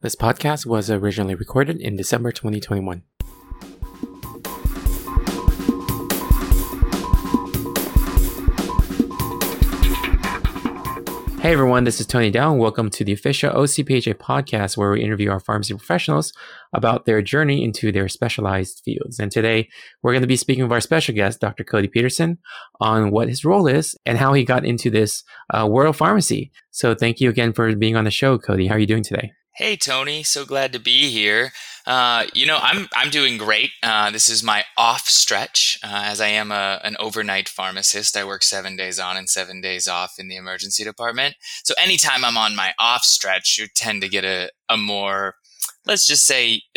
This podcast was originally recorded in December 2021. Hey everyone, this is Tony Down. Welcome to the official OCPHA podcast where we interview our pharmacy professionals about their journey into their specialized fields. And today we're going to be speaking with our special guest, Dr. Cody Peterson, on what his role is and how he got into this uh, world of pharmacy. So thank you again for being on the show, Cody. How are you doing today? Hey Tony, so glad to be here. Uh, you know, I'm I'm doing great. Uh, this is my off stretch, uh, as I am a, an overnight pharmacist. I work seven days on and seven days off in the emergency department. So anytime I'm on my off stretch, you tend to get a, a more, let's just say,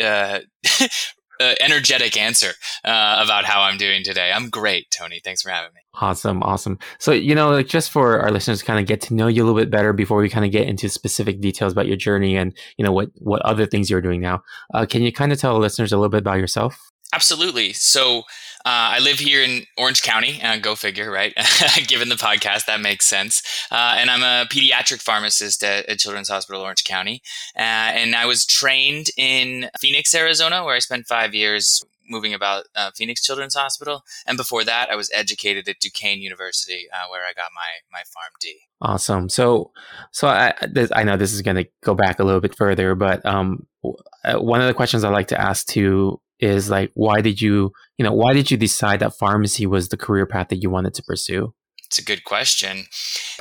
uh, energetic answer uh, about how I'm doing today. I'm great, Tony. Thanks for having me. Awesome, awesome. So you know, like just for our listeners to kind of get to know you a little bit better before we kind of get into specific details about your journey and you know what what other things you're doing now. Uh, can you kind of tell the listeners a little bit about yourself? Absolutely. So uh, I live here in Orange County. Uh, go figure, right? Given the podcast, that makes sense. Uh, and I'm a pediatric pharmacist at, at Children's Hospital Orange County. Uh, and I was trained in Phoenix, Arizona, where I spent five years moving about uh, Phoenix Children's Hospital. And before that, I was educated at Duquesne University, uh, where I got my my PharmD. Awesome. So, so I this, I know this is going to go back a little bit further, but um, one of the questions I like to ask too is like why did you you know why did you decide that pharmacy was the career path that you wanted to pursue it's a good question.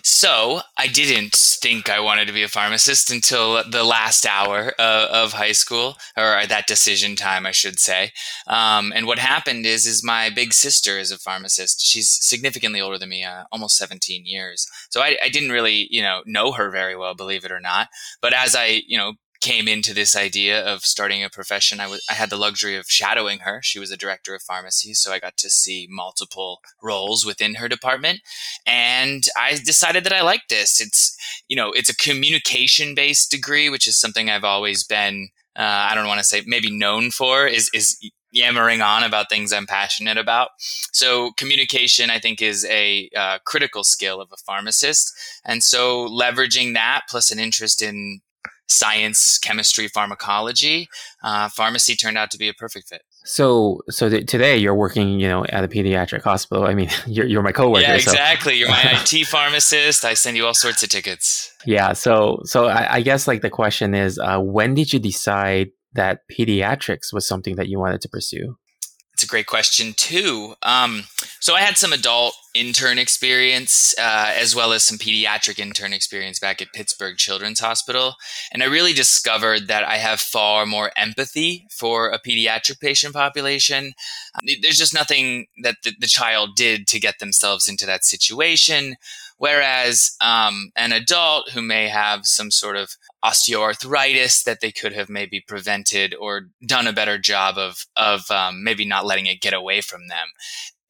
So, I didn't think I wanted to be a pharmacist until the last hour uh, of high school, or that decision time, I should say. Um, and what happened is, is my big sister is a pharmacist. She's significantly older than me, uh, almost 17 years. So I, I didn't really, you know, know her very well, believe it or not. But as I, you know, came into this idea of starting a profession, I was I had the luxury of shadowing her. She was a director of pharmacy, so I got to see multiple roles within her department, and I decided that I liked this. It's you know it's a communication based degree, which is something I've always been. Uh, I don't want to say maybe known for is is yammering on about things I'm passionate about. So communication, I think, is a uh, critical skill of a pharmacist, and so leveraging that plus an interest in science, chemistry, pharmacology, uh, pharmacy turned out to be a perfect fit. So, so th- today you're working, you know, at a pediatric hospital. I mean, you're, you're my coworker. Yeah, exactly. So. You're my IT pharmacist. I send you all sorts of tickets. Yeah. So, so I, I guess like the question is, uh, when did you decide that pediatrics was something that you wanted to pursue? It's a great question too. Um, so I had some adult intern experience uh, as well as some pediatric intern experience back at Pittsburgh Children's Hospital, and I really discovered that I have far more empathy for a pediatric patient population. There's just nothing that the, the child did to get themselves into that situation. Whereas um, an adult who may have some sort of osteoarthritis that they could have maybe prevented or done a better job of of um, maybe not letting it get away from them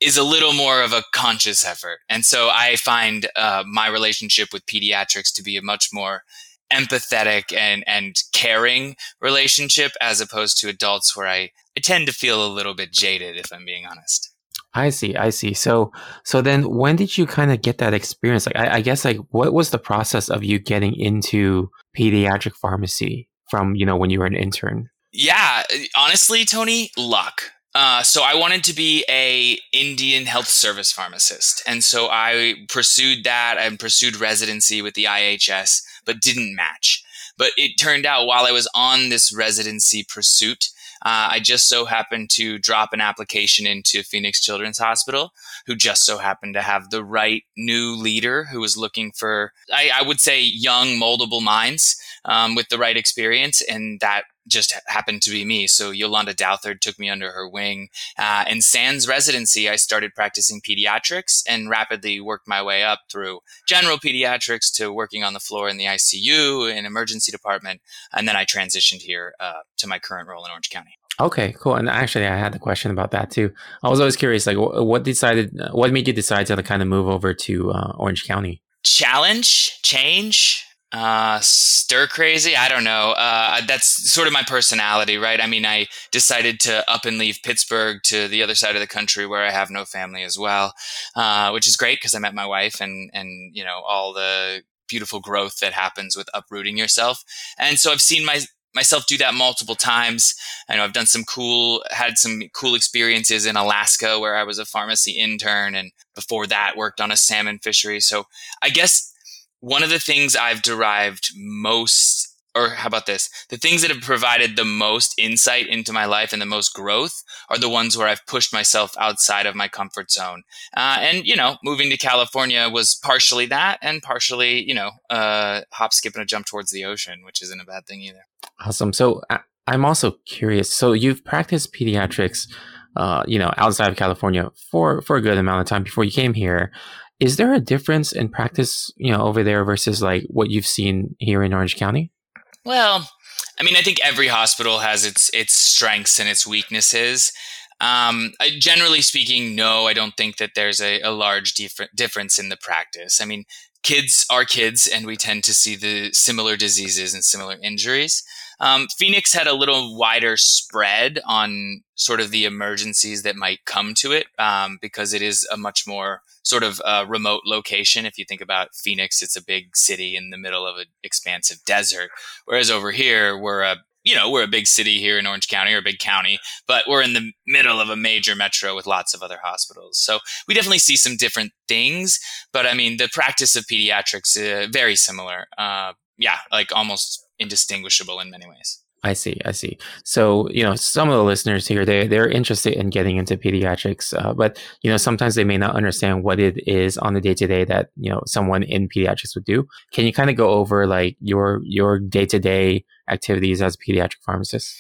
is a little more of a conscious effort. And so I find uh, my relationship with pediatrics to be a much more empathetic and and caring relationship as opposed to adults where I, I tend to feel a little bit jaded if I'm being honest. I see. I see. So, so then when did you kind of get that experience? Like, I, I, guess, like, what was the process of you getting into pediatric pharmacy from, you know, when you were an intern? Yeah, honestly, Tony, luck. Uh, so I wanted to be a Indian health service pharmacist, and so I pursued that and pursued residency with the IHS, but didn't match. But it turned out while I was on this residency pursuit, uh, I just so happened to drop an application into Phoenix Children's Hospital, who just so happened to have the right new leader who was looking for, I, I would say, young, moldable minds um, with the right experience. And that just happened to be me. So Yolanda Douthard took me under her wing. Uh, in Sans residency, I started practicing pediatrics and rapidly worked my way up through general pediatrics to working on the floor in the ICU and emergency department. And then I transitioned here uh, to my current role in Orange County. Okay, cool. And actually, I had a question about that too. I was always curious, like, what decided, what made you decide to kind of move over to uh, Orange County? Challenge, change, uh, stir crazy. I don't know. Uh, that's sort of my personality, right? I mean, I decided to up and leave Pittsburgh to the other side of the country where I have no family as well, uh, which is great because I met my wife and and you know all the beautiful growth that happens with uprooting yourself. And so I've seen my myself do that multiple times. I know I've done some cool, had some cool experiences in Alaska where I was a pharmacy intern, and before that worked on a salmon fishery. So I guess one of the things I've derived most or how about this? The things that have provided the most insight into my life and the most growth are the ones where I've pushed myself outside of my comfort zone. Uh, and, you know, moving to California was partially that and partially, you know, uh, hop, skip, and a jump towards the ocean, which isn't a bad thing either. Awesome. So I'm also curious. So you've practiced pediatrics, uh, you know, outside of California for, for a good amount of time before you came here. Is there a difference in practice, you know, over there versus like what you've seen here in Orange County? Well, I mean, I think every hospital has its its strengths and its weaknesses. Um, I, generally speaking, no, I don't think that there's a, a large dif- difference in the practice. I mean, kids are kids, and we tend to see the similar diseases and similar injuries. Um, Phoenix had a little wider spread on sort of the emergencies that might come to it um, because it is a much more sort of uh, remote location. If you think about Phoenix, it's a big city in the middle of an expansive desert, whereas over here we're a you know we're a big city here in Orange County or a big county, but we're in the middle of a major metro with lots of other hospitals. So we definitely see some different things, but I mean the practice of pediatrics uh, very similar. Uh, yeah, like almost indistinguishable in many ways. I see. I see. So, you know, some of the listeners here, they, they're interested in getting into pediatrics, uh, but, you know, sometimes they may not understand what it is on the day to day that, you know, someone in pediatrics would do. Can you kind of go over like your, your day to day activities as a pediatric pharmacist?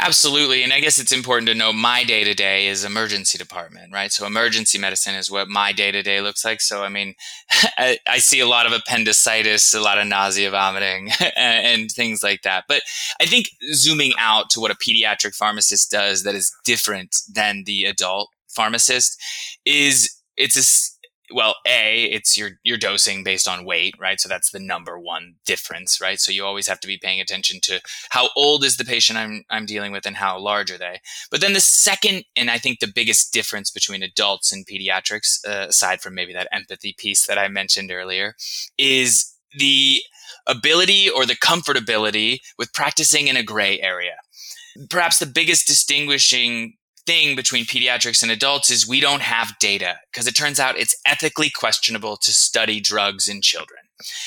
Absolutely. And I guess it's important to know my day to day is emergency department, right? So emergency medicine is what my day to day looks like. So, I mean, I, I, see a lot of appendicitis, a lot of nausea, vomiting, and things like that. But I think zooming out to what a pediatric pharmacist does that is different than the adult pharmacist is it's a well, A, it's your your dosing based on weight, right? So that's the number one difference, right? So you always have to be paying attention to how old is the patient I'm I'm dealing with and how large are they. But then the second, and I think the biggest difference between adults and pediatrics, uh, aside from maybe that empathy piece that I mentioned earlier, is the ability or the comfortability with practicing in a gray area. Perhaps the biggest distinguishing thing between pediatrics and adults is we don't have data because it turns out it's ethically questionable to study drugs in children.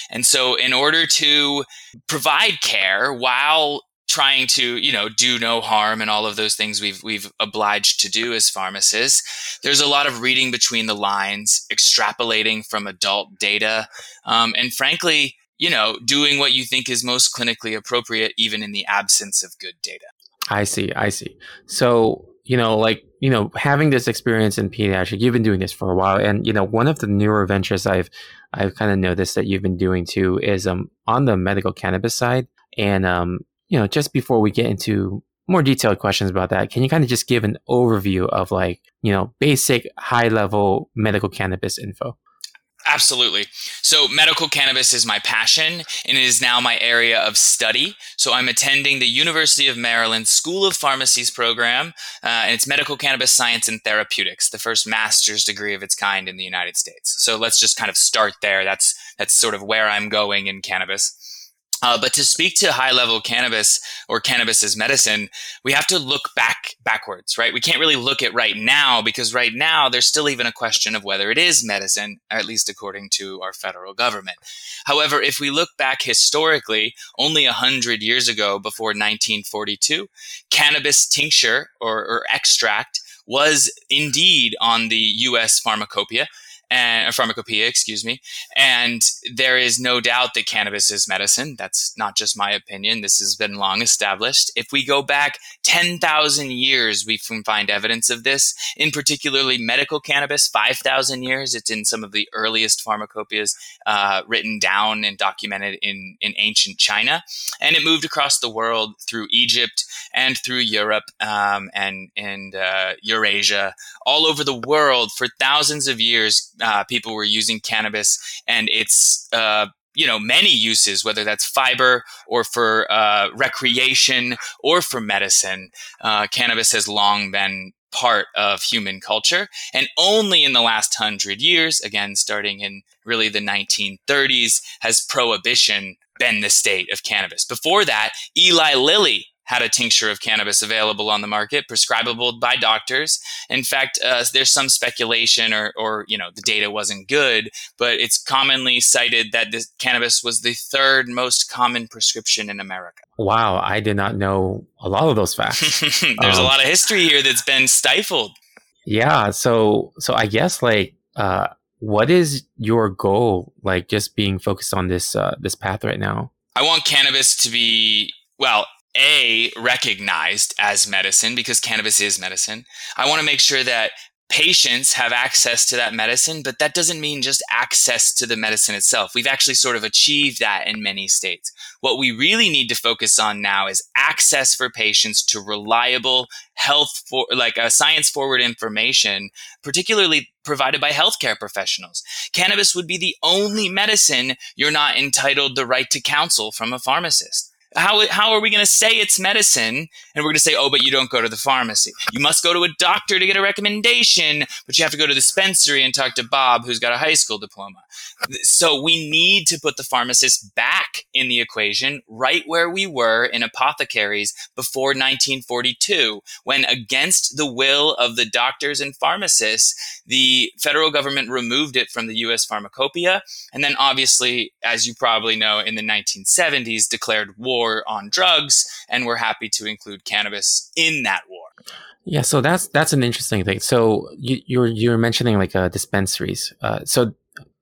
And so in order to provide care while trying to, you know, do no harm and all of those things we've we've obliged to do as pharmacists, there's a lot of reading between the lines, extrapolating from adult data, um, and frankly, you know, doing what you think is most clinically appropriate, even in the absence of good data. I see. I see. So you know, like, you know, having this experience in pediatric, you've been doing this for a while. And, you know, one of the newer ventures I've, I've kind of noticed that you've been doing too is, um, on the medical cannabis side. And, um, you know, just before we get into more detailed questions about that, can you kind of just give an overview of like, you know, basic high level medical cannabis info? Absolutely. So, medical cannabis is my passion and it is now my area of study. So, I'm attending the University of Maryland School of Pharmacy's program, uh, and it's medical cannabis science and therapeutics, the first master's degree of its kind in the United States. So, let's just kind of start there. That's that's sort of where I'm going in cannabis. Uh, but to speak to high level cannabis or cannabis as medicine, we have to look back backwards, right? We can't really look at right now because right now there's still even a question of whether it is medicine, at least according to our federal government. However, if we look back historically, only a hundred years ago, before 1942, cannabis tincture or, or extract was indeed on the U.S. pharmacopoeia and pharmacopoeia, excuse me. And there is no doubt that cannabis is medicine. That's not just my opinion. This has been long established. If we go back 10,000 years, we can find evidence of this. In particularly medical cannabis, 5,000 years. It's in some of the earliest pharmacopoeias uh, written down and documented in, in ancient China. And it moved across the world through Egypt and through Europe um, and, and uh, Eurasia, all over the world for thousands of years uh, people were using cannabis and its uh, you know many uses whether that's fiber or for uh, recreation or for medicine uh, cannabis has long been part of human culture and only in the last hundred years again starting in really the 1930s has prohibition been the state of cannabis. Before that, Eli Lilly had a tincture of cannabis available on the market, prescribable by doctors. In fact, uh, there's some speculation, or, or you know, the data wasn't good, but it's commonly cited that this cannabis was the third most common prescription in America. Wow, I did not know a lot of those facts. there's um, a lot of history here that's been stifled. Yeah, so so I guess like uh, what is your goal? Like just being focused on this uh, this path right now. I want cannabis to be well a recognized as medicine because cannabis is medicine. I want to make sure that patients have access to that medicine, but that doesn't mean just access to the medicine itself. We've actually sort of achieved that in many states. What we really need to focus on now is access for patients to reliable health for like uh, science forward information, particularly provided by healthcare professionals. Cannabis would be the only medicine you're not entitled the right to counsel from a pharmacist. How, how are we going to say it's medicine and we're going to say, oh, but you don't go to the pharmacy? You must go to a doctor to get a recommendation, but you have to go to the dispensary and talk to Bob, who's got a high school diploma. So we need to put the pharmacist back in the equation, right where we were in apothecaries before 1942, when against the will of the doctors and pharmacists, the federal government removed it from the U.S. pharmacopoeia. And then obviously, as you probably know, in the 1970s, declared war on drugs. And we're happy to include cannabis in that war. Yeah, so that's that's an interesting thing. So you, you're you're mentioning like uh, dispensaries. Uh, so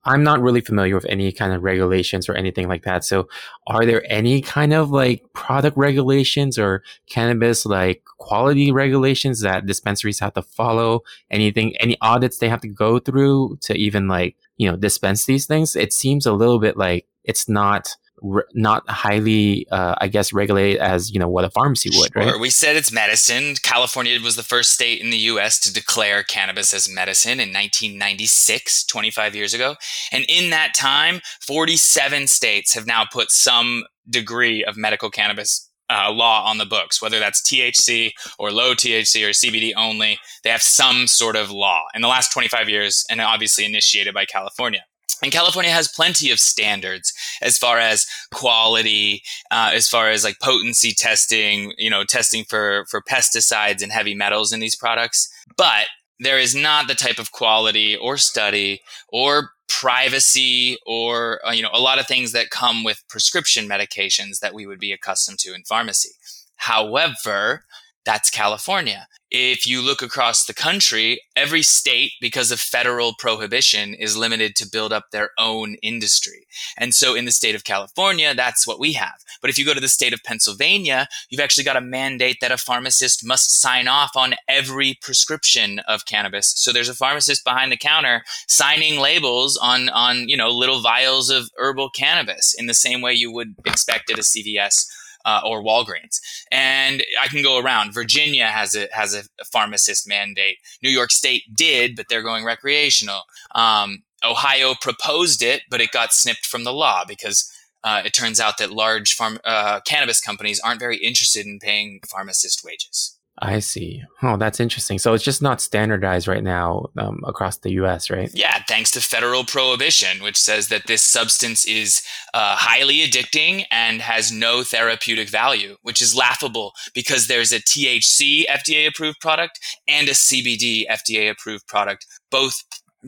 I'm not really familiar with any kind of regulations or anything like that. So are there any kind of like product regulations or cannabis like quality regulations that dispensaries have to follow? Anything, any audits they have to go through to even like, you know, dispense these things? It seems a little bit like it's not re- not highly, uh, I guess, regulated as you know what a pharmacy would. Sure. Right? We said it's medicine. California was the first state in the U.S. to declare cannabis as medicine in 1996, 25 years ago, and in that time, 47 states have now put some degree of medical cannabis uh, law on the books, whether that's THC or low THC or CBD only. They have some sort of law in the last 25 years, and obviously initiated by California. And California has plenty of standards as far as quality, uh, as far as like potency testing, you know, testing for, for pesticides and heavy metals in these products. But there is not the type of quality or study or privacy or, uh, you know, a lot of things that come with prescription medications that we would be accustomed to in pharmacy. However, that's California. If you look across the country, every state, because of federal prohibition, is limited to build up their own industry. And so in the state of California, that's what we have. But if you go to the state of Pennsylvania, you've actually got a mandate that a pharmacist must sign off on every prescription of cannabis. So there's a pharmacist behind the counter signing labels on, on, you know, little vials of herbal cannabis in the same way you would expect at a CVS uh, or Walgreens. And I can go around. Virginia has a has a pharmacist mandate. New York State did, but they're going recreational. Um, Ohio proposed it, but it got snipped from the law because uh, it turns out that large farm, uh, cannabis companies aren't very interested in paying pharmacist wages. I see. Oh, that's interesting. So it's just not standardized right now um, across the U.S., right? Yeah, thanks to federal prohibition, which says that this substance is uh, highly addicting and has no therapeutic value, which is laughable because there's a THC FDA-approved product and a CBD FDA-approved product. Both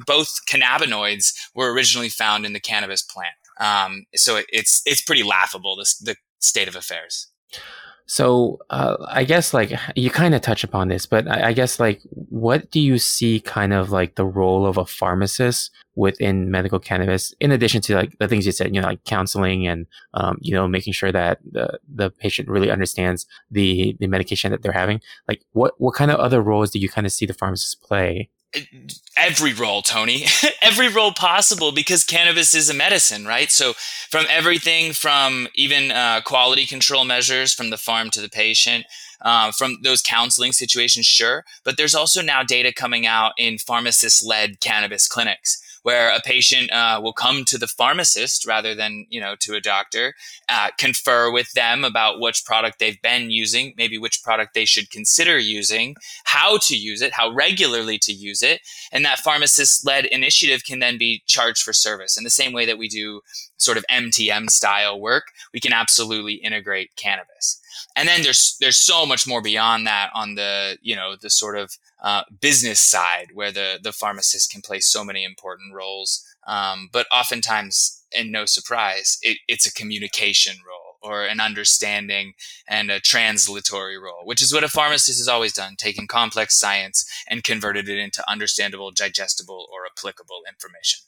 both cannabinoids were originally found in the cannabis plant. Um, so it's it's pretty laughable this the state of affairs. So uh, I guess like you kind of touch upon this, but I, I, guess like what do you see kind of like the role of a pharmacist within medical cannabis, in addition to like the things you said, you know, like counseling and um, you know making sure that the the patient really understands the the medication that they're having. Like what what kind of other roles do you kind of see the pharmacist play every role, Tony, every role possible because cannabis is a medicine, right? So, from everything from even uh, quality control measures from the farm to the patient, uh, from those counseling situations, sure. But there's also now data coming out in pharmacist led cannabis clinics where a patient uh, will come to the pharmacist rather than you know to a doctor, uh, confer with them about which product they've been using, maybe which product they should consider using, how to use it, how regularly to use it, and that pharmacist-led initiative can then be charged for service in the same way that we do sort of MTM style work. We can absolutely integrate cannabis and then there's there's so much more beyond that on the you know the sort of uh, business side where the the pharmacist can play so many important roles. Um, but oftentimes and no surprise it, it's a communication role or an understanding and a translatory role which is what a pharmacist has always done taken complex science and converted it into understandable digestible or applicable information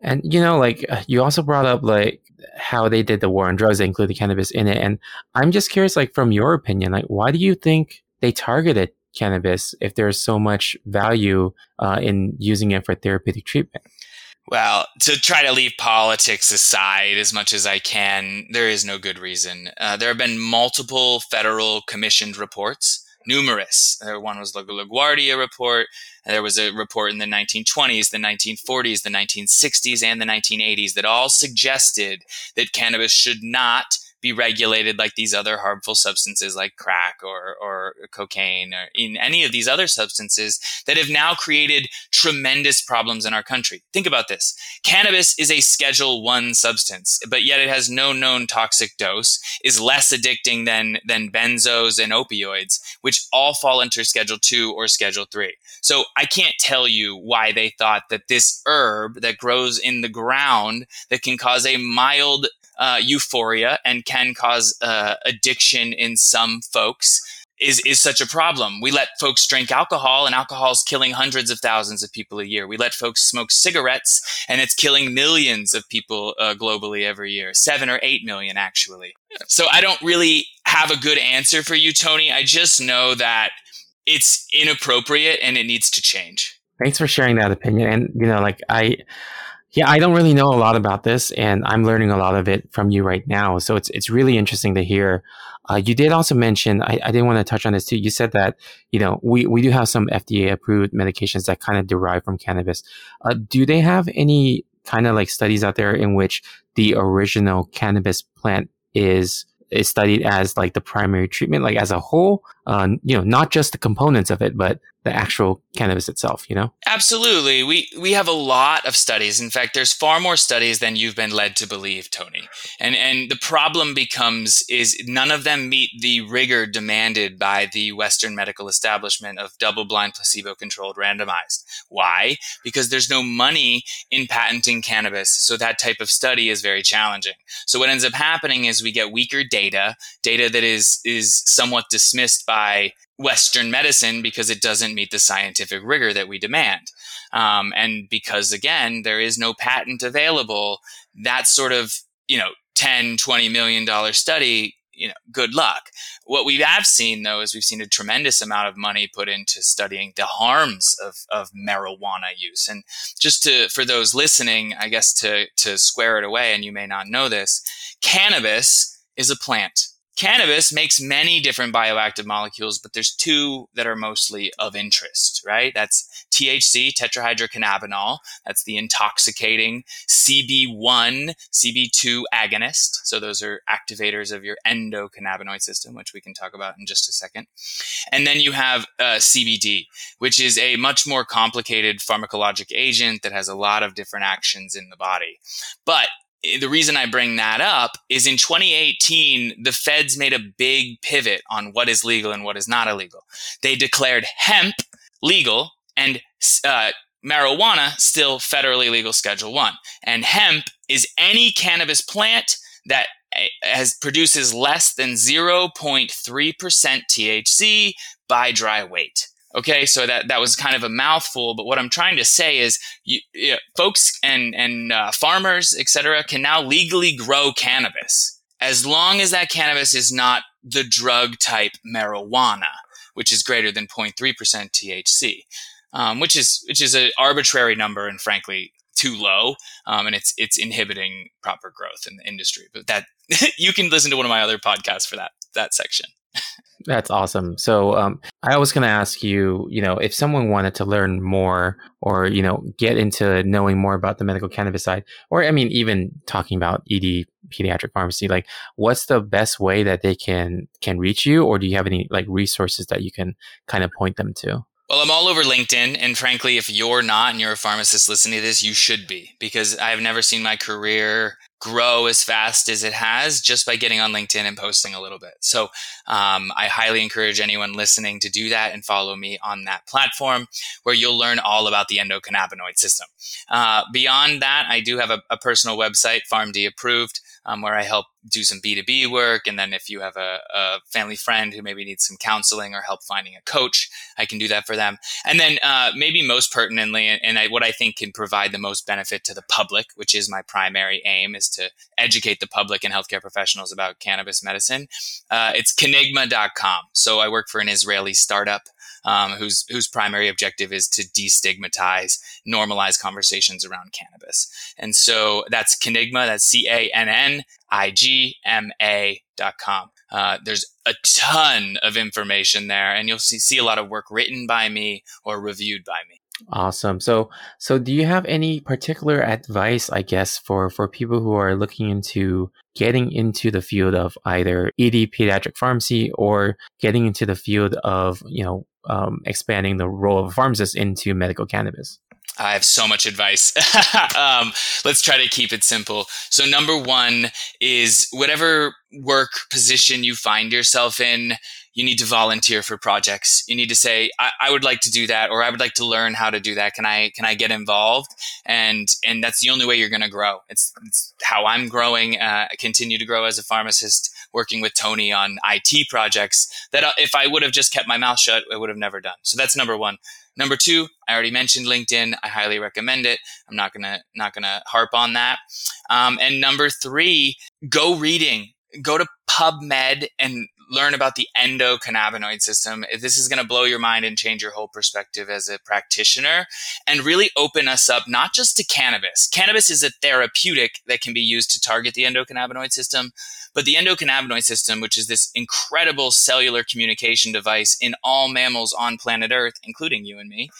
and you know, like uh, you also brought up like how they did the war on drugs, they included cannabis in it. And I'm just curious, like from your opinion, like why do you think they targeted cannabis if there's so much value uh, in using it for therapeutic treatment? Well, to try to leave politics aside as much as I can, there is no good reason. Uh, there have been multiple federal commissioned reports numerous. Uh, one was the LaGuardia report. There was a report in the 1920s, the 1940s, the 1960s, and the 1980s that all suggested that cannabis should not be regulated like these other harmful substances like crack or, or cocaine or in any of these other substances that have now created tremendous problems in our country. Think about this. Cannabis is a schedule one substance, but yet it has no known toxic dose, is less addicting than, than benzos and opioids, which all fall into schedule two or schedule three. So I can't tell you why they thought that this herb that grows in the ground that can cause a mild uh, euphoria and can cause uh, addiction in some folks is is such a problem. We let folks drink alcohol, and alcohol is killing hundreds of thousands of people a year. We let folks smoke cigarettes, and it's killing millions of people uh, globally every year, seven or eight million actually. So I don't really have a good answer for you, Tony. I just know that it's inappropriate and it needs to change. Thanks for sharing that opinion. And you know, like I yeah, I don't really know a lot about this, and I'm learning a lot of it from you right now. So it's it's really interesting to hear. Uh, you did also mention I, I didn't want to touch on this too. You said that you know we we do have some FDA approved medications that kind of derive from cannabis. Uh, do they have any kind of like studies out there in which the original cannabis plant is is studied as like the primary treatment, like as a whole, uh, you know, not just the components of it, but the actual cannabis itself, you know? Absolutely. We we have a lot of studies. In fact, there's far more studies than you've been led to believe, Tony. And and the problem becomes is none of them meet the rigor demanded by the Western medical establishment of double-blind placebo-controlled randomized. Why? Because there's no money in patenting cannabis, so that type of study is very challenging. So what ends up happening is we get weaker data, data that is is somewhat dismissed by Western medicine because it doesn't meet the scientific rigor that we demand. Um, and because, again, there is no patent available, that sort of, you know, 10, 20 million dollar study, you know, good luck. What we have seen though is we've seen a tremendous amount of money put into studying the harms of, of marijuana use. And just to, for those listening, I guess to, to square it away, and you may not know this, cannabis is a plant cannabis makes many different bioactive molecules, but there's two that are mostly of interest, right? That's THC, tetrahydrocannabinol. That's the intoxicating CB1, CB2 agonist. So those are activators of your endocannabinoid system, which we can talk about in just a second. And then you have uh, CBD, which is a much more complicated pharmacologic agent that has a lot of different actions in the body. But the reason I bring that up is in 2018, the feds made a big pivot on what is legal and what is not illegal. They declared hemp legal and uh, marijuana still federally legal Schedule One. And hemp is any cannabis plant that eh, has produces less than 0.3% THC by dry weight. Okay, so that that was kind of a mouthful, but what I'm trying to say is, you, you know, folks and and uh, farmers, etc., can now legally grow cannabis as long as that cannabis is not the drug type marijuana, which is greater than 0.3% THC, um, which is which is an arbitrary number and frankly too low, um, and it's it's inhibiting proper growth in the industry. But that you can listen to one of my other podcasts for that that section. That's awesome. So um, I was going to ask you, you know, if someone wanted to learn more or, you know, get into knowing more about the medical cannabis side, or I mean, even talking about ED pediatric pharmacy, like what's the best way that they can can reach you? Or do you have any like resources that you can kind of point them to? Well, I'm all over LinkedIn. And frankly, if you're not and you're a pharmacist listening to this, you should be because I've never seen my career grow as fast as it has just by getting on LinkedIn and posting a little bit. So um, I highly encourage anyone listening to do that and follow me on that platform where you'll learn all about the endocannabinoid system. Uh, beyond that, I do have a, a personal website, PharmD approved um, where I help do some B2B work. And then if you have a, a, family friend who maybe needs some counseling or help finding a coach, I can do that for them. And then uh, maybe most pertinently, and I, what I think can provide the most benefit to the public, which is my primary aim, is to educate the public and healthcare professionals about cannabis medicine. Uh, it's cannigma.com. So I work for an Israeli startup um, whose whose primary objective is to destigmatize, normalize conversations around cannabis. And so that's Cannigma. That's C A N N I G M A dot com. Uh, there's a ton of information there, and you'll see, see a lot of work written by me or reviewed by me. Awesome. So, so do you have any particular advice, I guess, for for people who are looking into getting into the field of either ED pediatric pharmacy or getting into the field of you know um, expanding the role of a pharmacist into medical cannabis? I have so much advice. um, let's try to keep it simple. So, number one is whatever work position you find yourself in, you need to volunteer for projects. You need to say, I, I, would like to do that, or I would like to learn how to do that. Can I can I get involved? And and that's the only way you're going to grow. It's, it's, how I'm growing. Uh, continue to grow as a pharmacist, working with Tony on IT projects. That uh, if I would have just kept my mouth shut, I would have never done. So that's number one. Number two, I already mentioned LinkedIn. I highly recommend it. I'm not gonna not gonna harp on that. Um, and number three, go reading. Go to PubMed and learn about the endocannabinoid system. This is going to blow your mind and change your whole perspective as a practitioner and really open us up not just to cannabis. Cannabis is a therapeutic that can be used to target the endocannabinoid system, but the endocannabinoid system, which is this incredible cellular communication device in all mammals on planet Earth, including you and me,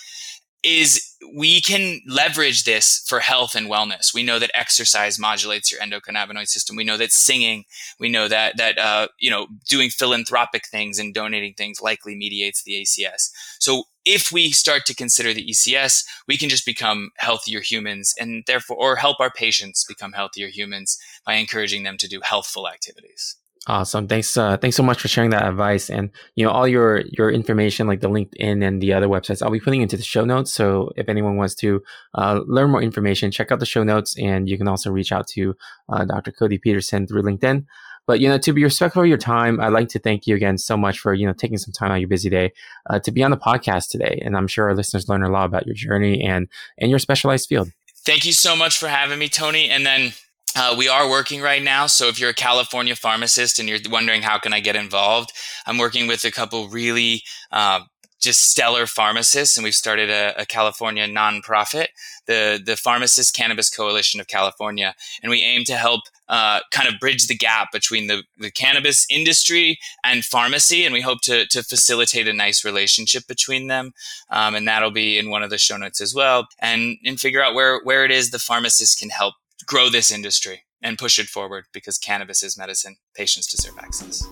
is we can leverage this for health and wellness. We know that exercise modulates your endocannabinoid system. We know that singing, we know that that uh, you know doing philanthropic things and donating things likely mediates the ACS. So if we start to consider the ECS, we can just become healthier humans and therefore or help our patients become healthier humans by encouraging them to do healthful activities. Awesome. Thanks. Uh, thanks so much for sharing that advice and you know all your your information like the LinkedIn and the other websites. I'll be putting into the show notes. So if anyone wants to uh, learn more information, check out the show notes, and you can also reach out to uh, Dr. Cody Peterson through LinkedIn. But you know, to be respectful of your time, I'd like to thank you again so much for you know taking some time out of your busy day uh, to be on the podcast today. And I'm sure our listeners learn a lot about your journey and and your specialized field. Thank you so much for having me, Tony. And then uh, we are working right now. So if you're a California pharmacist and you're wondering how can I get involved, I'm working with a couple really uh, just stellar pharmacists, and we've started a, a, California nonprofit, the the Pharmacist Cannabis Coalition of California, and we aim to help uh, kind of bridge the gap between the, the cannabis industry and pharmacy, and we hope to to facilitate a nice relationship between them, um, and that'll be in one of the show notes as well, and and figure out where where it is the pharmacist can help grow this industry and push it forward because cannabis is medicine. Patients deserve access.